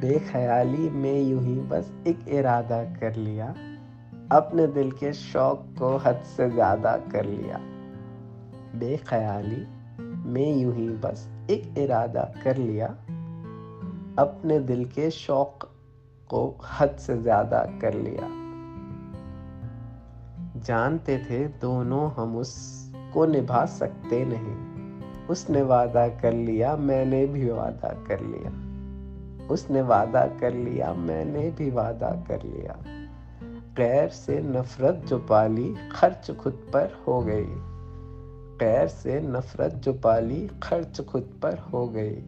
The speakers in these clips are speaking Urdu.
بے خیالی میں یوں ہی بس ایک ارادہ کر لیا، اپنے دل کے شوق کو حد سے زیادہ کر لیا۔ بے خیالی میں یوں ہی بس ایک ارادہ کر لیا، اپنے دل کے شوق کو حد سے زیادہ کر لیا۔ جانتے تھے دونوں ہم اس کو نبھا سکتے نہیں۔ اس نے وعدہ کر لیا، میں نے بھی وعدہ کر لیا۔ اس نے وعدہ کر لیا، میں نے بھی وعدہ کر لیا۔ غیر سے نفرت جو پالی خرچ خود پر ہو گئی۔ غیر سے نفرت جو پالی خرچ خود پر ہو گئی۔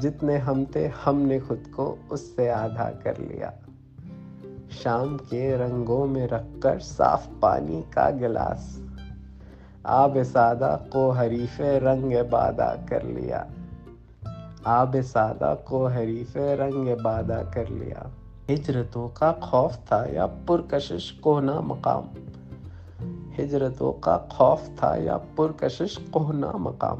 جتنے ہم تھے، ہم نے خود کو اس سے آدھا کر لیا۔ شام کے رنگوں میں رکھ کر صاف پانی کا گلاس۔ آب سادہ کو حریف رنگ بادہ کر لیا۔ آب سادہ کو حریف رنگ بادہ کر لیا۔ ہجرتوں کا خوف تھا یا پرکشش؟ کونا مقام۔ ہجرتوں کا خوف تھا یا پرکشش؟ کوہنا مقام۔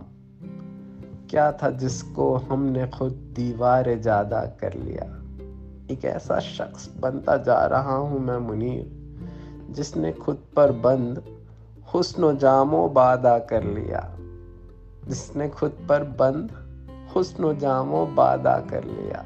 کیا تھا جس کو ہم نے خود دیوار جادہ کر لیا؟ ایک ایسا شخص بنتا جا رہا ہوں میں منیر، جس نے خود پر بند حسن و جام و بادہ کر لیا۔ جس نے خود پر بند حسن و جام و بادہ کر لیا۔